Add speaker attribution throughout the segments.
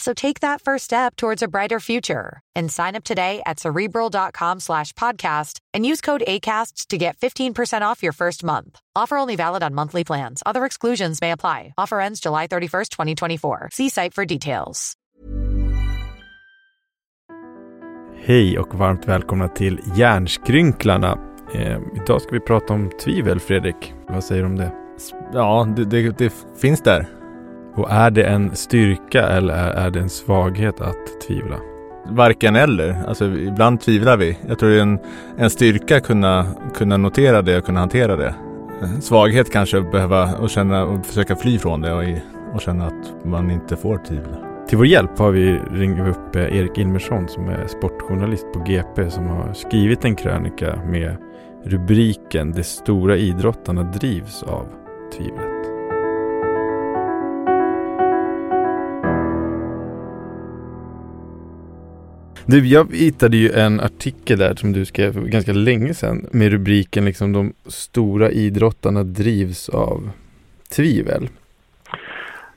Speaker 1: So take that first step towards a brighter future and sign up today at cerebral.com slash podcast and use code ACasts to get 15% off your first month. Offer only valid on monthly plans. Other exclusions may apply. Offer ends July 31st, 2024. See site for details.
Speaker 2: Hej och varmt välkomna till Hjärnskrynklarna. Eh, idag ska vi prata om tvivel, Fredrik. Vad säger du om det?
Speaker 3: Ja, det, det, det finns där.
Speaker 2: Och är det en styrka eller är det en svaghet att tvivla?
Speaker 3: Varken eller. Alltså ibland tvivlar vi. Jag tror det är en, en styrka att kunna, kunna notera det och kunna hantera det. Svaghet kanske behöva och känna och försöka fly från det och, och känna att man inte får tvivla.
Speaker 2: Till vår hjälp har vi ringt upp eh, Erik Ilmersson som är sportjournalist på GP som har skrivit en krönika med rubriken De stora idrottarna drivs av tvivlet. Du, jag hittade ju en artikel där som du skrev för ganska länge sedan med rubriken liksom de stora idrottarna drivs av tvivel.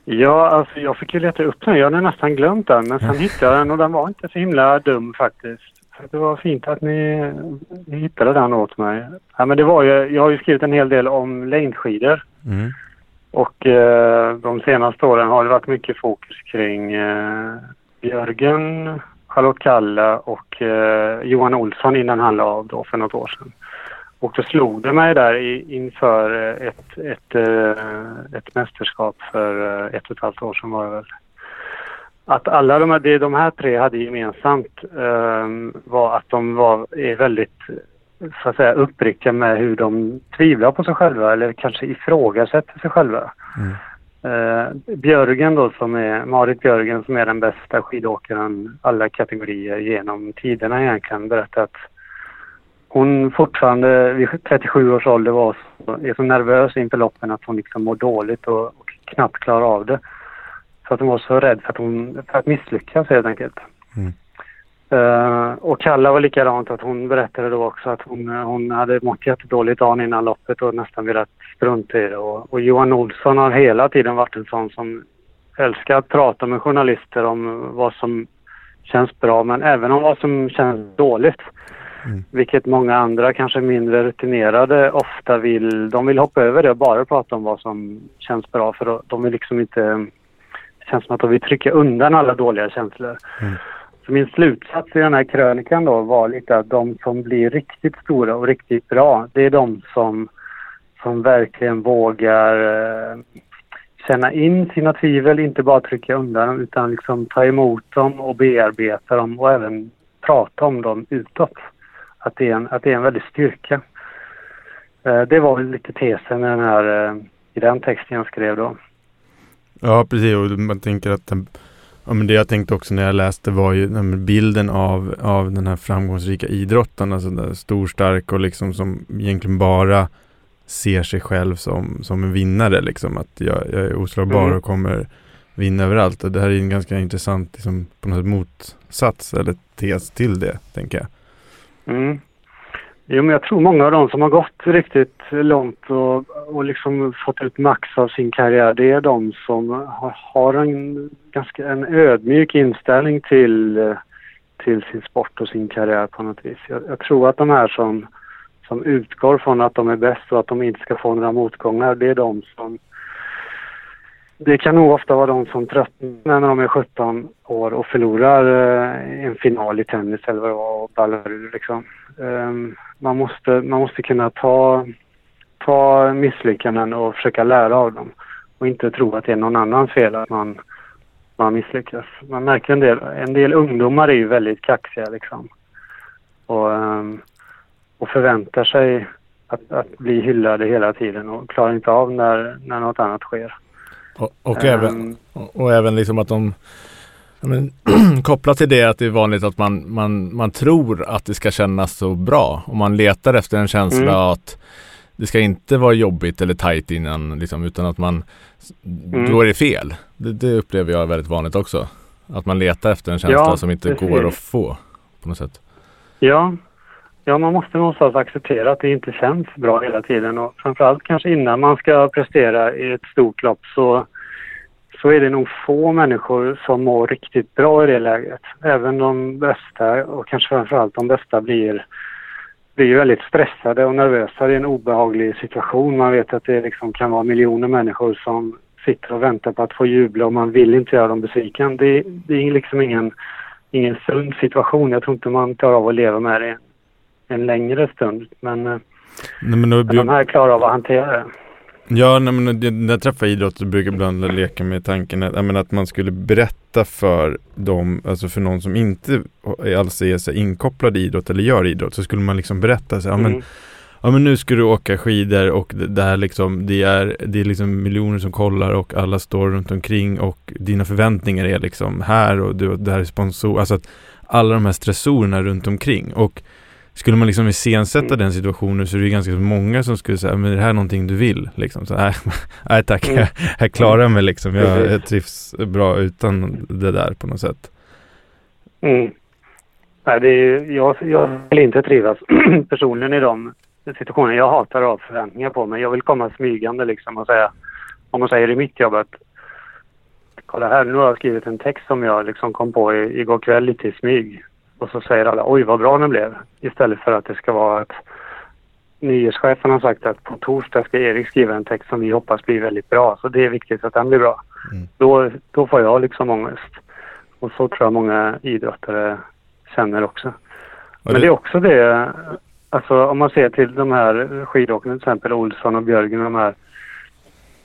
Speaker 4: Ja, alltså jag fick ju leta upp den. Jag hade nästan glömt den, men sen hittade jag den och den var inte så himla dum faktiskt. Så det var fint att ni, ni hittade den åt mig. Ja, men det var ju, jag har ju skrivit en hel del om längdskidor. Mm. Och eh, de senaste åren har det varit mycket fokus kring eh, Björgen Charlotte Kalla och eh, Johan Olsson innan han la av då för något år sedan. Och då slog det mig där i, inför eh, ett, ett, eh, ett mästerskap för eh, ett och ett halvt år sedan var det väl. Att alla de här, det de här tre hade gemensamt eh, var att de var, är väldigt så att säga uppriktiga med hur de tvivlar på sig själva eller kanske ifrågasätter sig själva. Mm. Eh, Björgen då som är, Marit Björgen som är den bästa skidåkaren alla kategorier genom tiderna egentligen berättar att hon fortfarande vid 37 års ålder var så, är så nervös inför loppen att hon liksom mår dåligt och, och knappt klarar av det. Så att hon var så rädd för att, hon, för att misslyckas helt enkelt. Mm. Uh, och Kalla var likadant att hon berättade då också att hon, hon hade mått jättedåligt dagen innan loppet och nästan velat strunta i det. Och, och Johan Olsson har hela tiden varit en sån som älskar att prata med journalister om vad som känns bra men även om vad som känns dåligt. Mm. Vilket många andra, kanske mindre rutinerade, ofta vill. De vill hoppa över det och bara prata om vad som känns bra för de vill liksom inte... Det känns som att de vill trycka undan alla dåliga känslor. Mm. Så min slutsats i den här krönikan då var lite att de som blir riktigt stora och riktigt bra, det är de som, som verkligen vågar eh, känna in sina tvivel, inte bara trycka undan dem utan liksom ta emot dem och bearbeta dem och även prata om dem utåt. Att det är en, att det är en väldig styrka. Eh, det var lite tesen i den, här, eh, i den texten jag skrev då.
Speaker 2: Ja, precis. Och man tänker att den Ja, men det jag tänkte också när jag läste var ju bilden av, av den här framgångsrika idrottaren, alltså där stor, stark och liksom som egentligen bara ser sig själv som, som en vinnare liksom. Att jag, jag är oslagbar mm. och kommer vinna överallt. Och det här är en ganska intressant liksom, på något sätt motsats eller tes till det, tänker jag.
Speaker 4: Mm. Jo, men jag tror många av de som har gått riktigt långt och, och liksom fått ut max av sin karriär, det är de som har, har en ganska en ödmjuk inställning till, till sin sport och sin karriär på något vis. Jag, jag, tror att de här som, som utgår från att de är bäst och att de inte ska få några motgångar, det är de som det kan nog ofta vara de som tröttnar när de är 17 år och förlorar eh, en final i tennis eller vad det var och ballar ur liksom. Ehm, man, måste, man måste kunna ta, ta misslyckanden och försöka lära av dem och inte tro att det är någon annans fel att man, man misslyckas. Man märker en del, en del ungdomar är ju väldigt kaxiga liksom. Och, ehm, och förväntar sig att, att bli hyllade hela tiden och klarar inte av när, när något annat sker.
Speaker 3: Och, och um, även, och, och, även liksom att de men, kopplat till det att det är vanligt att man, man, man tror att det ska kännas så bra och man letar efter en känsla mm. att det ska inte vara jobbigt eller tajt innan liksom, utan att man mm. då är det fel. Det, det, upplever jag väldigt vanligt också. Att man letar efter en känsla ja, som inte precis. går att få på något sätt.
Speaker 4: Ja, Ja, man måste någonstans acceptera att det inte känns bra hela tiden och framförallt kanske innan man ska prestera i ett stort lopp så, så är det nog få människor som mår riktigt bra i det läget. Även de bästa och kanske framförallt de bästa blir, blir väldigt stressade och nervösa. Det är en obehaglig situation. Man vet att det liksom kan vara miljoner människor som sitter och väntar på att få jubla och man vill inte göra dem besviken. Det, det är liksom ingen, ingen sund situation. Jag tror inte man klarar av att leva med det en längre stund. Men, eh, nej, men, då, de här klarar av att hantera det.
Speaker 2: Ja, nej, men när jag träffar idrottare brukar jag ibland leka med tanken att, menar, att man skulle berätta för dem, alltså för någon som inte alls är så inkopplad i idrott eller gör idrott, så skulle man liksom berätta så, men, mm. ja men nu ska du åka skidor och det, det här liksom, det är, det är liksom miljoner som kollar och alla står runt omkring och dina förväntningar är liksom här och du, det här är sponsor, alltså att alla de här stressorerna runt omkring och skulle man liksom iscensätta den situationen så är det ganska många som skulle säga, men är det här någonting du vill? Liksom, så, nej, nej tack, jag, jag klarar mig liksom. Jag, jag trivs bra utan det där på något sätt.
Speaker 4: Mm. Nej, det är, jag, jag vill inte trivas personligen i de situationerna. Jag hatar ha förväntningar på mig. Jag vill komma smygande liksom och säga, om man säger i mitt jobb att kolla här, nu har jag skrivit en text som jag liksom kom på i, igår kväll lite i smyg. Och så säger alla oj vad bra den blev. Istället för att det ska vara att nyhetschefen har sagt att på torsdag ska Erik skriva en text som vi hoppas blir väldigt bra. Så det är viktigt att den blir bra. Mm. Då, då får jag liksom ångest. Och så tror jag många idrottare känner också. Det... Men det är också det, alltså om man ser till de här skidåkarna till exempel Olsson och Björgen och de här.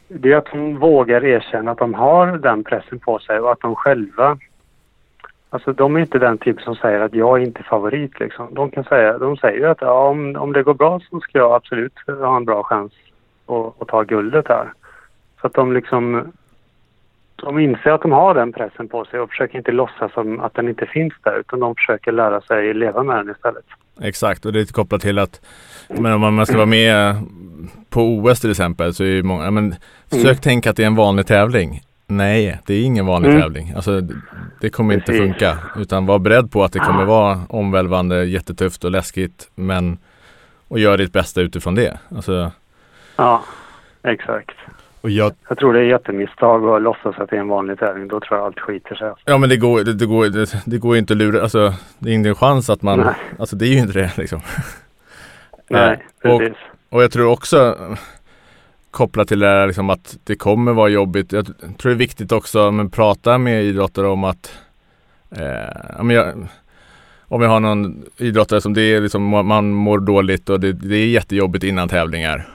Speaker 4: Det är att de vågar erkänna att de har den pressen på sig och att de själva Alltså de är inte den typ som säger att jag är inte favorit liksom. De kan säga, de säger att ja, om, om det går bra så ska jag absolut ha en bra chans att, att ta guldet här. Så att de liksom, de inser att de har den pressen på sig och försöker inte låtsas som att den inte finns där utan de försöker lära sig leva med den istället.
Speaker 3: Exakt och det är kopplat till att men om man ska vara med på OS till exempel så är det många, men försök mm. tänka att det är en vanlig tävling. Nej, det är ingen vanlig mm. tävling. Alltså, det kommer inte funka. Utan var beredd på att det kommer vara omvälvande, jättetufft och läskigt. Men och gör ditt bästa utifrån det. Alltså...
Speaker 4: Ja, exakt. Och jag... jag tror det är jättemisstag att låtsas att det är en vanlig tävling. Då tror jag allt skiter sig.
Speaker 3: Ja men det går, det, det går, det, det, går inte att lura. Alltså, det är ingen chans att man... Nej. Alltså det är ju inte det liksom.
Speaker 4: Nej, precis.
Speaker 3: Och, och jag tror också kopplat till det här liksom att det kommer vara jobbigt. Jag tror det är viktigt också att prata med idrottare om att eh, jag, om jag har någon idrottare som det är liksom, man mår dåligt och det, det är jättejobbigt innan tävlingar.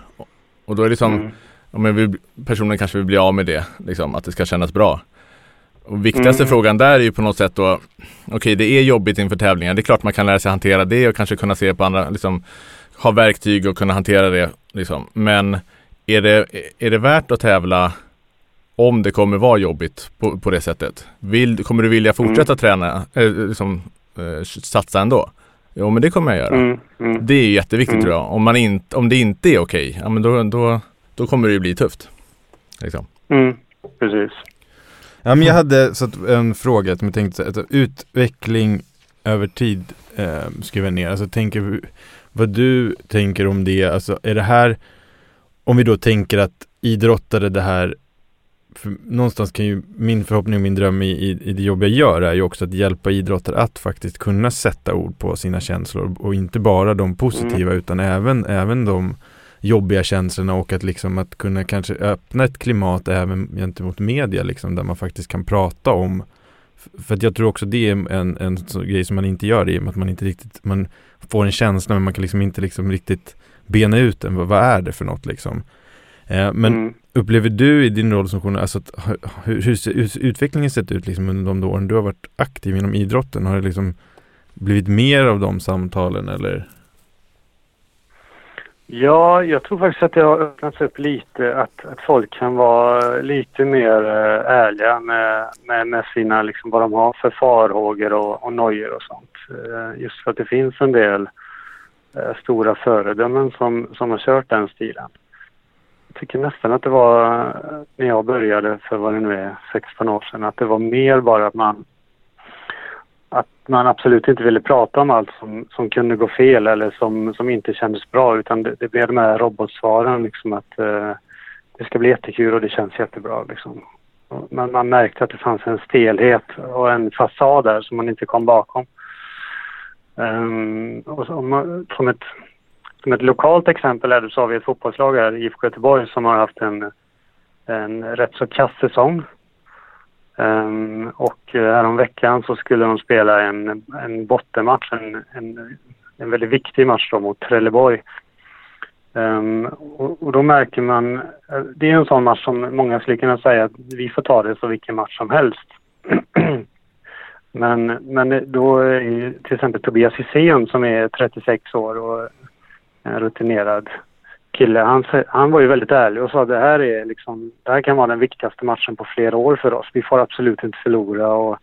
Speaker 3: Och då är det liksom, mm. om vill, personen kanske vill bli av med det, liksom, att det ska kännas bra. Och viktigaste mm. frågan där är ju på något sätt då, okej okay, det är jobbigt inför tävlingar. Det är klart man kan lära sig hantera det och kanske kunna se på andra, liksom ha verktyg och kunna hantera det. Liksom. Men är det, är det värt att tävla om det kommer vara jobbigt på, på det sättet? Vill, kommer du vilja fortsätta mm. träna, äh, liksom, äh, satsa ändå? Jo men det kommer jag göra. Mm, mm. Det är jätteviktigt mm. tror jag. Om, man in, om det inte är okej, okay, ja men då, då, då kommer det ju bli tufft. Liksom.
Speaker 4: Mm, precis.
Speaker 2: Ja men jag hade så att, en fråga som jag tänkte, att utveckling över tid eh, skriver ner. Alltså tänker vad du tänker om det, alltså är det här om vi då tänker att idrottare det här för någonstans kan ju min förhoppning och min dröm i, i, i det jobb jag gör är ju också att hjälpa idrottare att faktiskt kunna sätta ord på sina känslor och inte bara de positiva mm. utan även, även de jobbiga känslorna och att liksom att kunna kanske öppna ett klimat även gentemot media liksom där man faktiskt kan prata om för att jag tror också det är en, en grej som man inte gör i och med att man inte riktigt, man får en känsla men man kan liksom inte liksom riktigt bena ut den, vad, vad är det för något liksom. Eh, men mm. upplever du i din roll som journalist, alltså hur, hur ser utvecklingen sett ut liksom under de åren du har varit aktiv inom idrotten? Har det liksom blivit mer av de samtalen eller?
Speaker 4: Ja, jag tror faktiskt att det har öppnats upp lite. Att, att folk kan vara lite mer äh, ärliga med, med, med, sina, liksom vad de har för farhågor och, och nojor och sånt. Äh, just för att det finns en del Eh, stora föredömen som, som har kört den stilen. Jag tycker nästan att det var eh, när jag började för vad det nu är, 16 år sedan, att det var mer bara att man att man absolut inte ville prata om allt som, som kunde gå fel eller som, som inte kändes bra utan det, det blev de här robotsvaren liksom att eh, det ska bli jättekul och det känns jättebra liksom. Men man märkte att det fanns en stelhet och en fasad där som man inte kom bakom. Um, och så, som, ett, som ett lokalt exempel är det så har vi ett fotbollslag här, IFK Göteborg, som har haft en, en rätt så kass säsong. Um, och eh, häromveckan så skulle de spela en, en bottenmatch, en, en, en väldigt viktig match då mot Trelleborg. Um, och, och, då märker man, eh, det är en sån match som många skulle kunna säga att vi får ta det som vilken match som helst. men, men då är till exempel Tobias Hysén som är 36 år och en rutinerad kille, han, han var ju väldigt ärlig och sa att det här är liksom, det här kan vara den viktigaste matchen på flera år för oss. Vi får absolut inte förlora och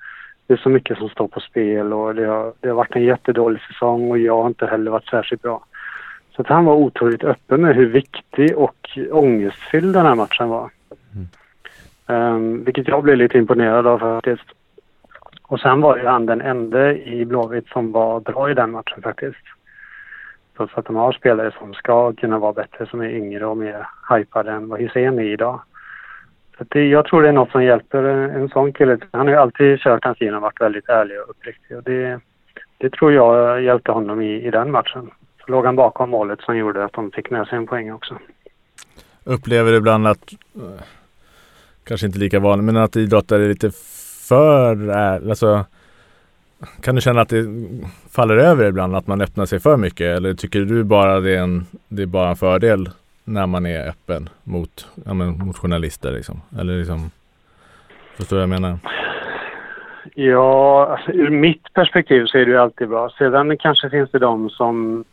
Speaker 4: det är så mycket som står på spel och det har, det har varit en jättedålig säsong och jag har inte heller varit särskilt bra. Så att han var otroligt öppen med hur viktig och ångestfylld den här matchen var. Mm. Um, vilket jag blev lite imponerad av faktiskt. Och sen var ju han den enda i Blåvitt som var bra i den matchen faktiskt. Trots att de har spelare som ska kunna vara bättre, som är yngre och mer hypade än vad Hysén är idag. Så det, jag tror det är något som hjälper en sån kille. Han har ju alltid kört hans sida och varit väldigt ärlig och uppriktig. Och det, det tror jag hjälpte honom i, i den matchen. Så låg han bakom målet som gjorde att de fick med sig en poäng också.
Speaker 3: Upplever du ibland att, eh, kanske inte lika vanligt, men att idrottare är lite för, alltså kan du känna att det faller över ibland, att man öppnar sig för mycket? Eller tycker du bara det är en, det är bara en fördel när man är öppen mot, ja, men, mot journalister? Liksom? Eller liksom, förstår du vad jag menar?
Speaker 4: Ja, alltså, ur mitt perspektiv så är det ju alltid bra. Sedan kanske finns det de som,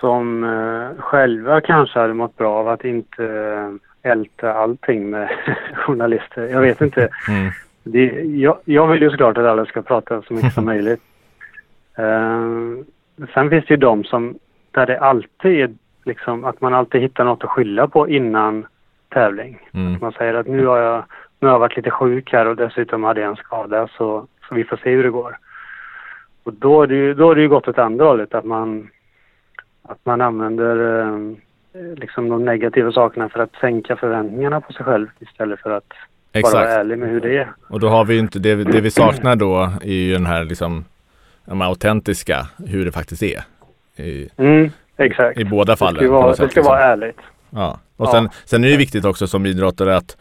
Speaker 4: som eh, själva kanske hade mått bra av att inte eh, älta allting med journalister. Jag vet inte. Mm. Det, jag, jag vill ju såklart att alla ska prata så mycket som möjligt. Uh, sen finns det ju de som, där det alltid är liksom att man alltid hittar något att skylla på innan tävling. Mm. man säger att nu har, jag, nu har jag varit lite sjuk här och dessutom hade jag en skada så, så vi får se hur det går. Och då är det ju, då är det ju gått åt andra hållet att man, att man använder uh, liksom de negativa sakerna för att sänka förväntningarna på sig själv istället för att Exakt. Bara vara ärlig med hur det är.
Speaker 3: Och då har vi ju inte, det, det vi saknar då är ju den här liksom de autentiska, hur det faktiskt är.
Speaker 4: I, mm, exakt.
Speaker 3: I båda fallen.
Speaker 4: Det ska vara, sätt, det ska liksom. vara ärligt.
Speaker 3: Ja, och ja. Sen, sen är det viktigt också som idrottare att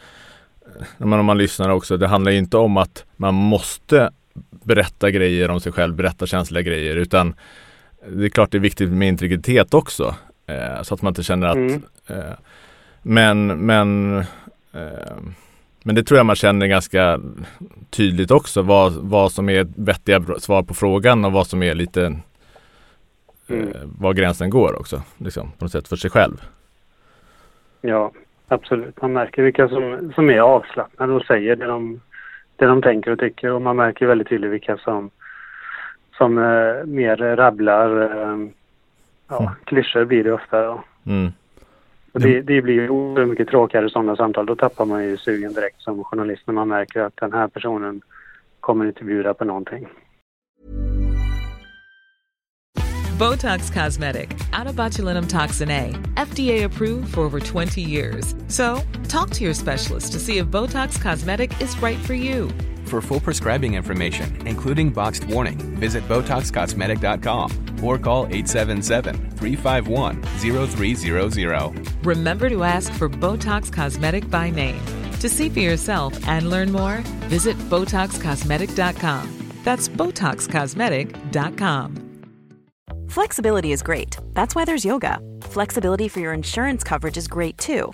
Speaker 3: om man lyssnar också, det handlar inte om att man måste berätta grejer om sig själv, berätta känsliga grejer, utan det är klart det är viktigt med integritet också. Eh, så att man inte känner att mm. eh, Men, men eh, men det tror jag man känner ganska tydligt också vad, vad som är vettiga svar på frågan och vad som är lite mm. eh, var gränsen går också. Liksom, på något sätt för sig själv.
Speaker 4: Ja, absolut. Man märker vilka som, som är avslappnade och säger det de, det de tänker och tycker och man märker väldigt tydligt vilka som, som eh, mer rabblar eh, ja, mm. klyschor blir det ofta. Mm. Och det, det blir ju mycket tråkigare sådana samtal. Då tappar man ju sugen direkt som journalist när man märker att den här personen kommer inte bjuda på någonting.
Speaker 5: Botox Cosmetic, out toxin A, FDA approved for over 20 years. So, talk to your specialist to see if Botox Cosmetic is right for you.
Speaker 6: For full prescribing information, including boxed warning, visit BotoxCosmetic.com or call 877 351 0300.
Speaker 5: Remember to ask for Botox Cosmetic by name. To see for yourself and learn more, visit BotoxCosmetic.com. That's BotoxCosmetic.com.
Speaker 7: Flexibility is great. That's why there's yoga. Flexibility for your insurance coverage is great too.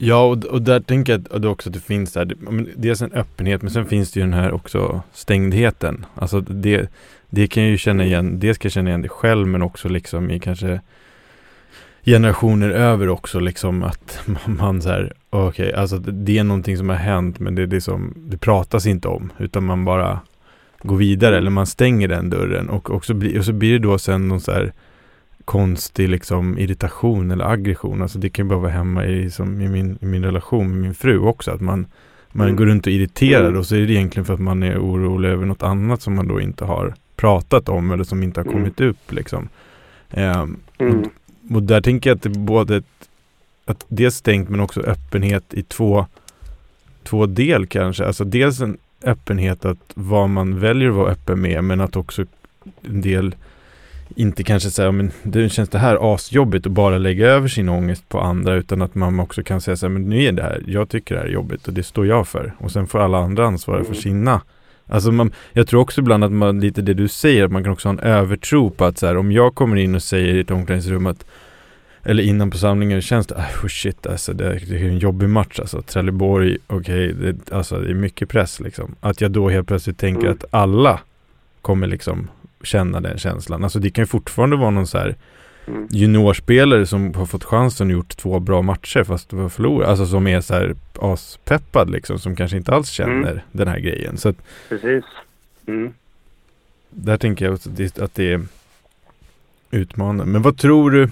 Speaker 2: Ja, och, och där tänker jag också att det finns där, dels en öppenhet, men sen finns det ju den här också stängdheten. Alltså det, det kan jag ju känna igen, dels kan jag känna igen det själv, men också liksom i kanske generationer över också liksom att man så här, okej, okay, alltså det är någonting som har hänt, men det är det som, det pratas inte om, utan man bara går vidare, eller man stänger den dörren och, och, så, blir, och så blir det då sen någon så här konstig liksom irritation eller aggression. Alltså det kan ju bara vara hemma i, som i, min, i min relation med min fru också. Att man, man mm. går runt och irriterar mm. och så är det egentligen för att man är orolig över något annat som man då inte har pratat om eller som inte har mm. kommit mm. upp liksom. Um, och, och, där tänker jag att det både ett, att det är stängt men också öppenhet i två, två del kanske. Alltså dels en öppenhet att vad man väljer att vara öppen med men att också en del inte kanske säga, men det känns det här asjobbigt att bara lägga över sin ångest på andra utan att man också kan säga så här, men nu är det här, jag tycker det här är jobbigt och det står jag för. Och sen får alla andra ansvara för sina. Alltså man, jag tror också ibland att man, lite det du säger, att man kan också ha en övertro på att så här, om jag kommer in och säger i ett omklädningsrum att eller innan på samlingen känns det, ah, oh shit alltså det, det, är en jobbig match alltså. Trelleborg, okej, okay, det, alltså det är mycket press liksom. Att jag då helt plötsligt tänker mm. att alla kommer liksom känna den känslan. Alltså det kan ju fortfarande vara någon så här mm. juniorspelare som har fått chansen och gjort två bra matcher fast var förlorat. Alltså som är så här aspeppad liksom som kanske inte alls känner mm. den här grejen. Så att,
Speaker 4: Precis. Mm.
Speaker 2: Där tänker jag att det, att det är utmanande. Men vad tror du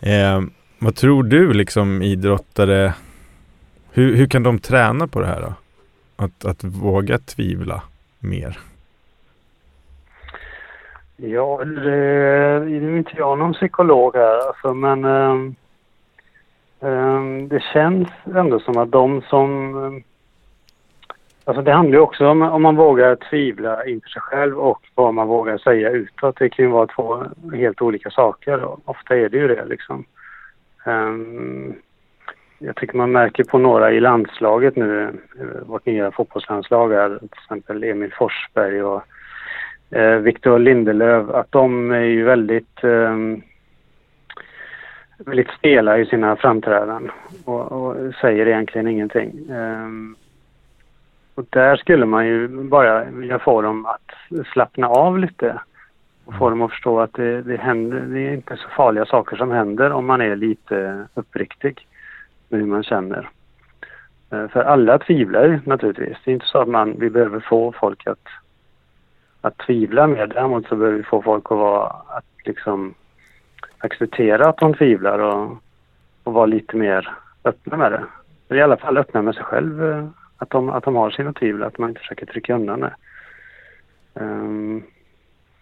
Speaker 2: eh, Vad tror du liksom idrottare hur, hur kan de träna på det här då? Att, att våga tvivla mer?
Speaker 4: Ja, det, Nu är inte jag någon psykolog här alltså, men um, um, det känns ändå som att de som... Um, alltså det handlar ju också om om man vågar tvivla inför sig själv och vad man vågar säga utåt. Det kan ju vara två helt olika saker ofta är det ju det liksom. jag tycker man märker på några i landslaget nu, eh, vårt nya fotbollslandslag här, till exempel Emil Forsberg och eh, Victor Lindelöf, att de är ju väldigt, eh, väldigt stela i sina framträdanden och, och säger egentligen ingenting. Eh, och där skulle man ju bara vilja få dem att slappna av lite och få dem att förstå att det, det, händer, det är inte så farliga saker som händer om man är lite uppriktig med hur man känner. Eh, för alla tvivlar naturligtvis. Det är inte så att man, vi behöver få folk att att tvivla mer. Däremot så behöver vi få folk att vara, att liksom acceptera att de tvivlar och, och vara lite mer öppna med det. Eller i alla fall öppna med sig själv, eh, att de, att de har sina tvivel, att man inte försöker trycka undan det. Um,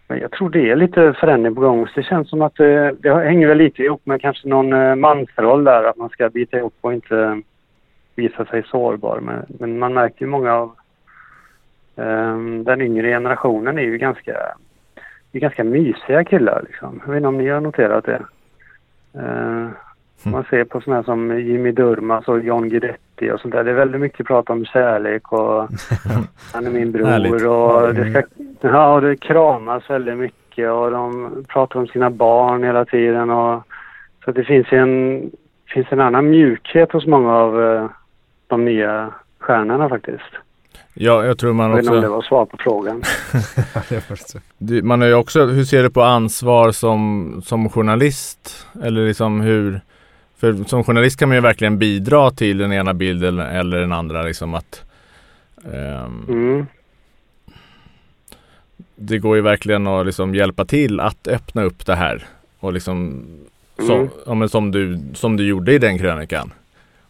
Speaker 4: men jag tror det är lite förändring på gång. Det känns som att eh, det, det hänger väl lite ihop med kanske någon eh, mansroll där, att man ska bita ihop och inte visa sig sårbar. Men, men man märker ju många av den yngre generationen är ju ganska, är ganska mysiga killar. Liksom. Jag vet inte om ni har noterat det. Uh, man ser på sådana som Jimmy Durmaz och John Guidetti och sånt där. Det är väldigt mycket prat om kärlek och han är min bror och det ska, ja, det kramas väldigt mycket mycket och de pratar om sina barn hela tiden. Och, så det finns en, finns en annan mjukhet hos många av eh, de nya stjärnorna faktiskt.
Speaker 3: Ja, jag tror man
Speaker 4: Jag vet inte om det
Speaker 3: också...
Speaker 4: var svar på frågan.
Speaker 3: Du- Man är ju också, hur ser du på ansvar som, som journalist? Eller liksom hur... För som journalist kan man ju verkligen bidra till den ena bilden eller den andra liksom att... ehm,
Speaker 4: Mm.
Speaker 3: det går ju verkligen att liksom hjälpa till att öppna upp det här. Och liksom som,
Speaker 4: Mm.
Speaker 3: ja, men som, du, som du gjorde i den krönikan.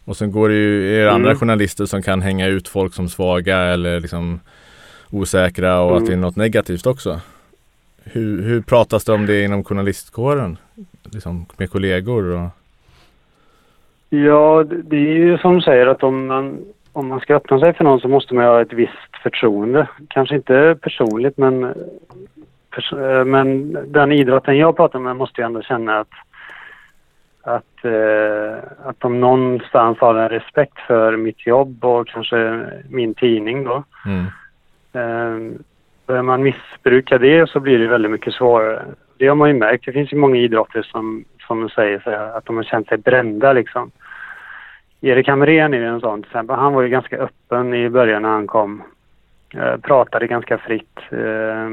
Speaker 3: Och sen går det ju är det andra
Speaker 4: Mm.
Speaker 3: journalister som kan hänga ut folk som svaga eller liksom osäkra och att
Speaker 4: Mm.
Speaker 3: det är något negativt också. Hur, hur pratas det om det inom journalistkåren? Liksom med kollegor och...
Speaker 4: Ja, det det är ju som du säger att om man, om man ska öppna sig för någon så måste man ha ett visst förtroende. Kanske inte personligt men, pers eh, men den idrotten jag pratar med måste ju ändå känna att, att, eh, att de någonstans har en respekt för mitt jobb och kanske min tidning då.
Speaker 3: Mm.
Speaker 4: Eh, Börjar man missbruka det så blir det väldigt mycket svårare. Det har man ju märkt. Det finns ju många idrotter som, som säger så här, att de har känt sig brända liksom. Erik Hamrén är ju en sån till exempel. Han var ju ganska öppen i början när han kom. Eh, pratade ganska fritt. Eh,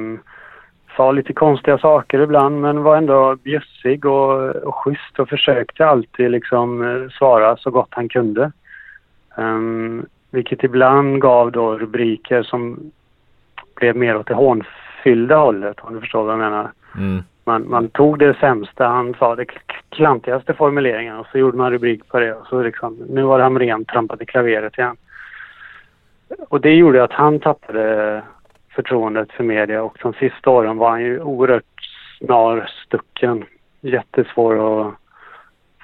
Speaker 4: sa lite konstiga saker ibland men var ändå bjussig och, och schysst och försökte alltid liksom eh, svara så gott han kunde. Um, vilket ibland gav då rubriker som blev mer åt det hånfyllda hållet om du förstår vad jag menar.
Speaker 3: Mm.
Speaker 4: Man, man tog det sämsta han sa, det klantigaste formuleringen och så gjorde man rubrik på det och så liksom, nu var det Hamrén trampat i klaveret igen. Och det gjorde att han tappade förtroendet för media och de sista åren var han ju oerhört snarstucken. Jättesvår att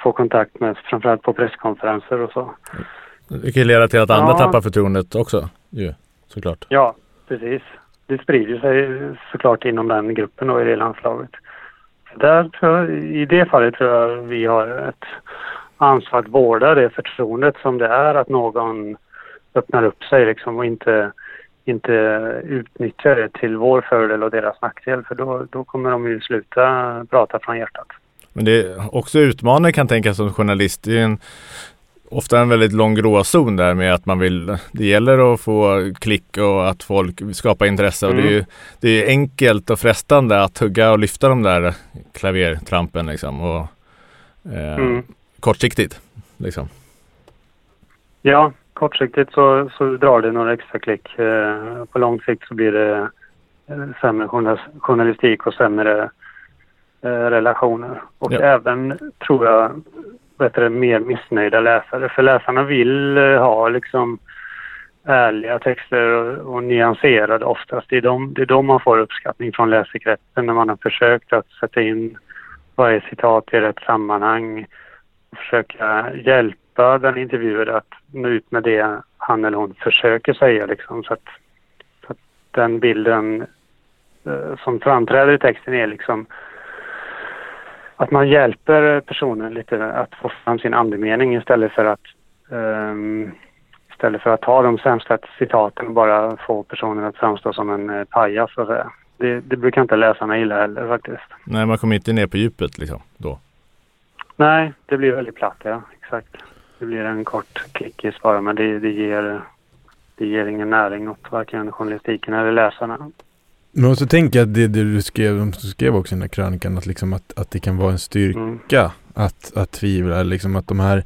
Speaker 4: få kontakt med, framförallt på presskonferenser och så.
Speaker 3: Det kan ju leda till att andra
Speaker 4: Ja.
Speaker 3: tappar förtroendet också. Ju, såklart.
Speaker 4: Ja, precis. Det sprider sig såklart inom den gruppen och i det landslaget. Där tror jag, I det fallet tror jag vi har ett ansvar att vårda det förtroendet som det är att någon öppnar upp sig liksom och inte, inte utnyttjar det till vår fördel och deras nackdel för då, då kommer de ju sluta prata från hjärtat.
Speaker 3: Men det är också utmanande kan tänka som journalist. Det är en, ofta en väldigt lång gråzon där med att man vill, det gäller att få klick och att folk skapar intresse och det är ju det är enkelt och frestande att hugga och lyfta de där klavertrampen liksom och eh,
Speaker 4: Mm.
Speaker 3: kortsiktigt liksom.
Speaker 4: Ja, kortsiktigt så, så drar det några extra klick. Eh, på lång sikt så blir det eh, sämre journalis- journalistik och sämre eh, relationer. Och
Speaker 3: Ja.
Speaker 4: även, tror jag, bättre, mer missnöjda läsare. För läsarna vill ha liksom ärliga texter och, och nyanserade oftast. Det är, de, det är de man får uppskattning från läsekretsen när man har försökt att sätta in varje citat i rätt sammanhang och försöka hjälpa den intervjuade att nå ut med det han eller hon försöker säga liksom så att, så att den bilden eh, som framträder i texten är liksom att man hjälper personen lite att få fram sin andemening istället för att ehm, istället för att ta de sämsta citaten och bara få personen att framstå som en eh, pajas så att säga. Det, det brukar inte läsarna gilla heller faktiskt.
Speaker 3: Nej, man kommer inte ner på djupet liksom då.
Speaker 4: Nej, det blir väldigt platt, ja. Exakt. Det blir en kort klickis bara, men det, det, ger, det ger ingen näring åt varken journalistiken eller läsarna.
Speaker 2: Men så tänker jag att det, det du skrev, de skrev också i den här krönikan, att, liksom att, att det kan vara en styrka
Speaker 4: Mm.
Speaker 2: att, att tvivla, liksom att de här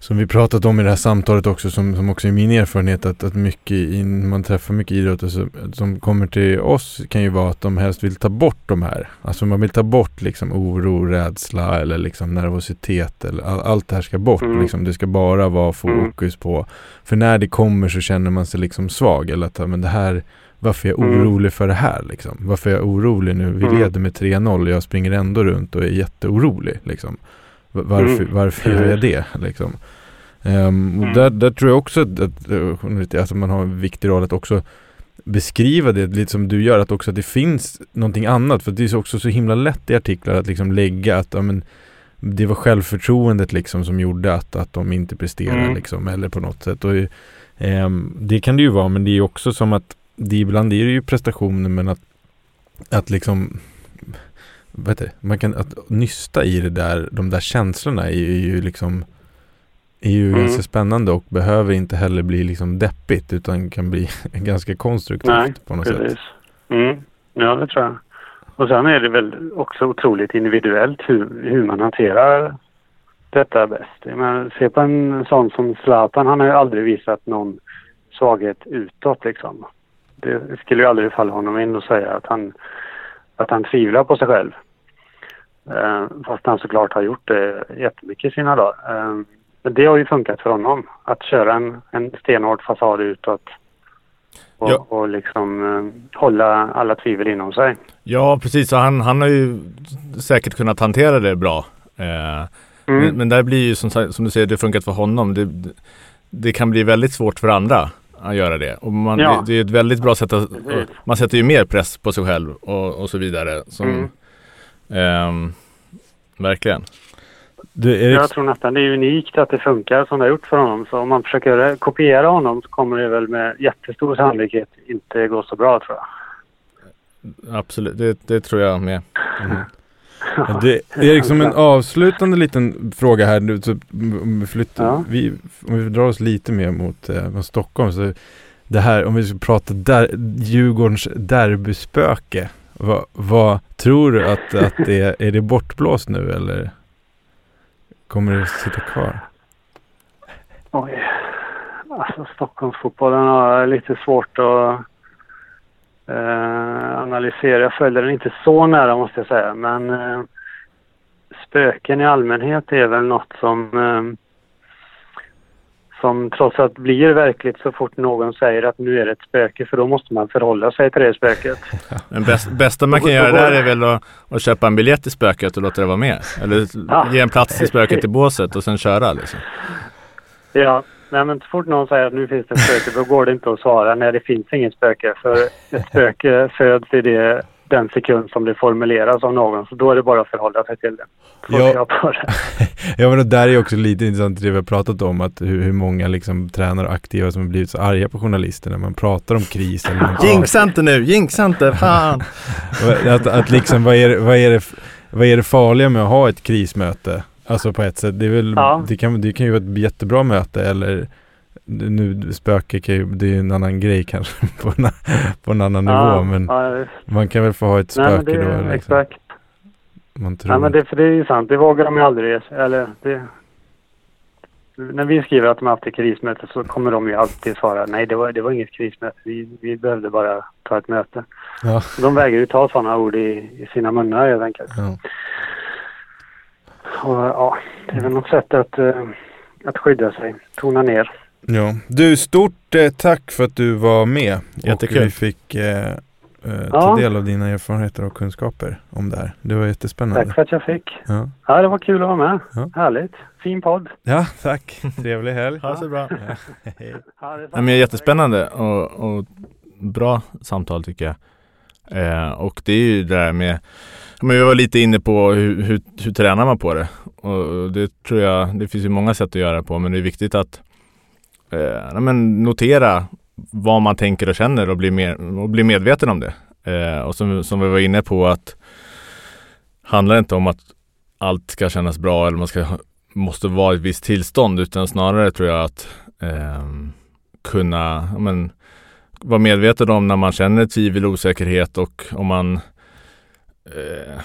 Speaker 2: som vi pratat om i det här samtalet också, som, som också är min erfarenhet, att, att mycket, i, man träffar mycket idrottare som, som kommer till oss kan ju vara att de helst vill ta bort de här. Alltså man vill ta bort liksom oro, rädsla eller liksom nervositet. Eller, all, allt det här ska bort.
Speaker 4: Mm.
Speaker 2: Liksom. Det ska bara vara fokus på, för när det kommer så känner man sig liksom svag. Eller att, men det här, varför är jag
Speaker 4: Mm.
Speaker 2: orolig för det här liksom? Varför är jag orolig nu? Vi
Speaker 4: Mm.
Speaker 2: leder med 3-0 och jag springer ändå runt och är jätteorolig liksom. Va- Varför,
Speaker 4: Mm.
Speaker 2: varför gör jag det? Liksom. Och
Speaker 4: Mm.
Speaker 2: där, där tror jag också att, att, alltså man har en viktig roll att också beskriva det lite som du gör, att också att det finns någonting annat. För det är så också så himla lätt i artiklar att liksom lägga att ja, men, det var självförtroendet liksom som gjorde att, att de inte presterar
Speaker 4: Mm.
Speaker 2: liksom, eller på något sätt. Och, ehm, det kan det ju vara, men det är också som att det ibland är det ju prestationer men att att liksom vad heter det? Man kan att nysta i det där, de där känslorna är ju, är ju liksom är ju
Speaker 4: Mm.
Speaker 2: ganska spännande och behöver inte heller bli liksom deppigt utan kan bli ganska konstruktivt
Speaker 4: Nej,
Speaker 2: på något sätt.
Speaker 4: Precis. Mm. Ja, det tror jag. Och sen är det väl också otroligt individuellt hur, hur man hanterar detta bäst. Men se på en sån som Zlatan, han har ju aldrig visat någon svaghet utåt liksom. Det skulle ju aldrig falla honom in att säga att han, att han tvivlar på sig själv. Eh, fast han såklart har gjort det jättemycket i sina dagar. Eh, men det har ju funkat för honom. Att köra en, en stenhård fasad utåt. Och,
Speaker 3: Ja.
Speaker 4: och liksom eh, hålla alla tvivel inom sig.
Speaker 3: Ja, precis. Han, han har ju säkert kunnat hantera det bra. Eh,
Speaker 4: Mm.
Speaker 3: men, men där blir ju som, som du säger, det har funkat för honom. Det, det kan bli väldigt svårt för andra att göra det. Och man,
Speaker 4: Ja.
Speaker 3: det, det är ett väldigt bra sätt att... Man sätter ju mer press på sig själv och, och så vidare. Som,
Speaker 4: Mm.
Speaker 3: Ehm, verkligen.
Speaker 2: Du, Erik,
Speaker 4: Jag tror nästan det är unikt att det funkar som det har gjort för honom. Så om man försöker kopiera honom så kommer det väl med jättestor sannolikhet inte gå så bra tror jag.
Speaker 3: Absolut, det, det tror jag med.
Speaker 2: det, Erik, som en avslutande liten fråga här, nu, så, flyttar,
Speaker 4: Ja.
Speaker 2: vi, om vi drar oss lite mer mot, eh, mot Stockholm, så det här, om vi ska prata där, Djurgårdens derbyspöke, vad, va, tror du att, att det är, är det bortblåst nu eller kommer det sitta kvar?
Speaker 4: Oj. Alltså Stockholmsfotbollen har lite svårt att eh, analysera. Jag följer den inte så nära måste jag säga. Men eh, spöken i allmänhet är väl något som eh, som trots allt blir verkligt så fort någon säger att nu är det ett spöke för då måste man förhålla sig till det spöket.
Speaker 3: Men bäst, bästa man kan göra där är väl att, att köpa en biljett till spöket och låta det vara med. Eller
Speaker 4: Ja.
Speaker 3: ge en plats till spöket i båset och sen köra liksom.
Speaker 4: Ja, nej men så fort någon säger att nu finns det ett spöke då går det inte att svara nej det finns inget spöke. För ett spöke föds i det, den sekund som det formuleras av någon. Så då är det bara att förhålla sig till det.
Speaker 2: Ja.
Speaker 4: det.
Speaker 2: Ja men det där är också lite intressant det vi har pratat om att hur, hur många liksom tränare och aktiva som har blivit så arga på journalister när man pratar om kris
Speaker 3: Jinxa inte nu, jinxa inte, fan!
Speaker 2: Att, att liksom, vad är, det- vad, är det, vad är det farliga med att ha ett krismöte? Alltså på ett sätt, det är väl,
Speaker 4: Ja.
Speaker 2: det, kan, det kan ju vara ett jättebra möte eller nu spöke kan ju, det är en annan grej kanske på en, på en annan nivå men
Speaker 4: ja,
Speaker 2: man kan väl få ha ett
Speaker 4: nej,
Speaker 2: spöke
Speaker 4: det,
Speaker 2: då
Speaker 4: är
Speaker 2: liksom,
Speaker 4: Exakt.
Speaker 2: man tror.
Speaker 4: Nej men det, för det är ju sant. Det vågar de ju aldrig. Eller det, när vi skriver att de har haft ett krismöte så kommer de ju alltid svara nej det var, det var inget krismöte. Vi, vi behövde bara ta ett möte.
Speaker 2: Ja.
Speaker 4: De vägrar ju ta sådana ord i, i sina munnar helt enkelt.
Speaker 2: Ja.
Speaker 4: Och, ja, det är väl något sätt att, eh, att skydda sig, tona ner.
Speaker 2: Ja. Du, stort eh, tack för att du var med
Speaker 3: Jättekul.
Speaker 2: och vi fick eh, eh, ta
Speaker 4: Ja.
Speaker 2: del av dina erfarenheter och kunskaper om det här. Det var jättespännande.
Speaker 4: Tack för att jag fick.
Speaker 2: Ja,
Speaker 4: Ja, det var kul att vara med.
Speaker 2: Ja.
Speaker 4: Härligt. Fin podd.
Speaker 2: ja tack. Trevlig helg.
Speaker 3: Ha det så bra.
Speaker 2: Hej.
Speaker 4: Ja, det är
Speaker 3: Ja, men jättespännande och, och bra samtal tycker jag. Eh, och det är ju det där med, ja, men vi var lite inne på hur, hur, hur tränar man på det? Och det tror jag, det finns ju många sätt att göra på men det är viktigt att eh, men notera vad man tänker och känner och bli, mer, och bli medveten om det. Eh, och som, som vi var inne på att handlar inte om att allt ska kännas bra eller man ska, måste vara i ett visst tillstånd utan snarare tror jag att eh, kunna men, vara medveten om när man känner tvivel och osäkerhet och om man eh,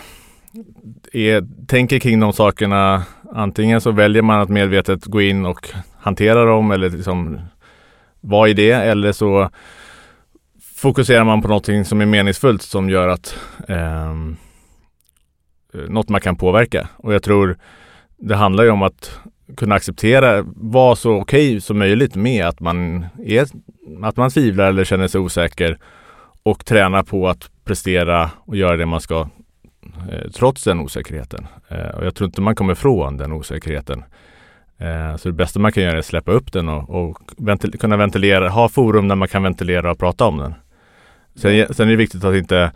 Speaker 3: är, tänker kring de sakerna. Antingen så väljer man att medvetet gå in och hantera dem eller liksom vara i det eller så fokuserar man på någonting som är meningsfullt som gör att ehm, eh, något man kan påverka. Och jag tror det handlar ju om att kunna acceptera, vara så okej som möjligt med att man, är, att man tvivlar eller känner sig osäker och träna på att prestera och göra det man ska trots den osäkerheten. Eh, och jag tror inte man kommer ifrån den osäkerheten. Eh, så det bästa man kan göra är att släppa upp den och, och ventil- kunna ventilera, ha forum där man kan ventilera och prata om den. Sen, sen är det viktigt att inte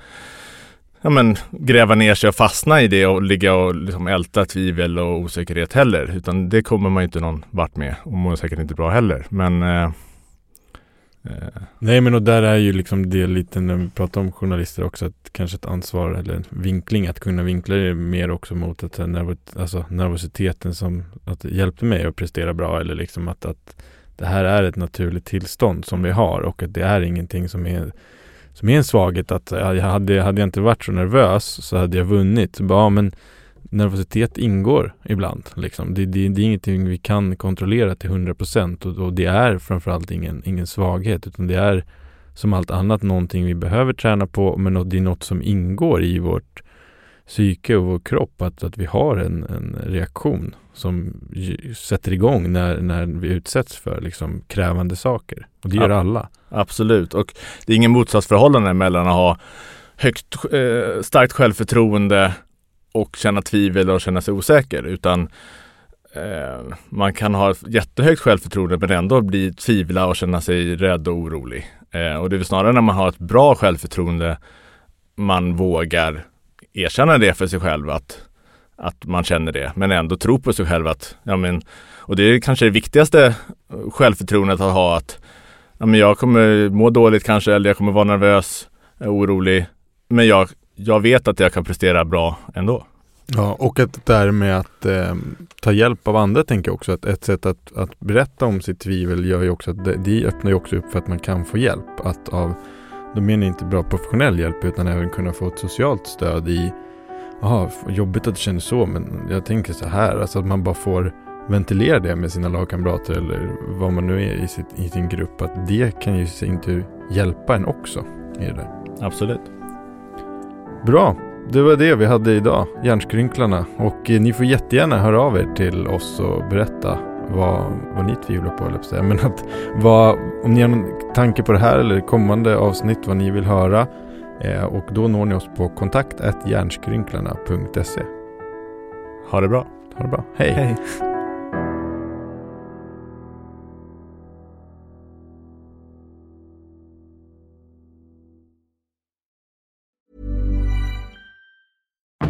Speaker 3: ja, men, gräva ner sig och fastna i det och ligga och liksom älta tvivel och osäkerhet heller. Utan det kommer man inte någon vart med och mår säkert inte bra heller. Men eh, Eh, Eh.
Speaker 2: Nej men och där är ju liksom det lite när vi pratar om journalister också att kanske ett ansvar eller en vinkling att kunna vinkla det mer också mot att eh, nerv alltså nervositeten som att det hjälpte mig att prestera bra eller liksom att, att det här är ett naturligt tillstånd som vi har och att det är ingenting som är som är en svaghet att eh, jag hade, hade jag inte varit så nervös så hade jag vunnit. Så bara, ja, men nervositet ingår ibland. Liksom. Det, det, det är ingenting vi kan kontrollera till 100% och, och det är framförallt ingen, ingen svaghet utan det är som allt annat någonting vi behöver träna på men det är något som ingår i vårt psyke och vår kropp att, att vi har en, en reaktion som sätter igång när, när vi utsätts för liksom krävande saker. Och det gör ja, alla.
Speaker 3: Absolut, och det är ingen motsatsförhållande mellan att ha högt, eh, starkt självförtroende och känna tvivel och känna sig osäker utan eh, man kan ha jättehögt självförtroende men ändå bli tvivla och känna sig rädd och orolig. Eh, och det är väl snarare när man har ett bra självförtroende man vågar erkänna det för sig själv att, att man känner det men ändå tro på sig själv att ja men och det är kanske det viktigaste eh, självförtroendet att ha att ja, men jag kommer må dåligt kanske eller jag kommer vara nervös, eh, orolig men jag jag vet att jag kan prestera bra ändå.
Speaker 2: Ja, och att det där med att eh, ta hjälp av andra tänker jag också att ett sätt att, att berätta om sitt tvivel gör ju också att det, det öppnar ju också upp för att man kan få hjälp. Att av, då menar jag inte bra professionell hjälp utan även kunna få ett socialt stöd i Jaha, jobbigt att det känns så men jag tänker så här, alltså att man bara får ventilera det med sina lagkamrater eller vad man nu är i, sitt, i sin grupp. Att det kan ju i sin tur hjälpa en också i det där.
Speaker 3: Absolut.
Speaker 2: Bra, det var det vi hade idag, Hjärnskrynklarna. Och eh, ni får jättegärna höra av er till oss och berätta vad, vad ni tvivlar på, eller säga. Men att vad, om ni har någon tanke på det här eller kommande avsnitt, vad ni vill höra. Eh, och då når ni oss på kontakt hjärnskrynklarna.se.
Speaker 3: Ha det bra.
Speaker 2: Ha det bra. Hej.
Speaker 3: Hej.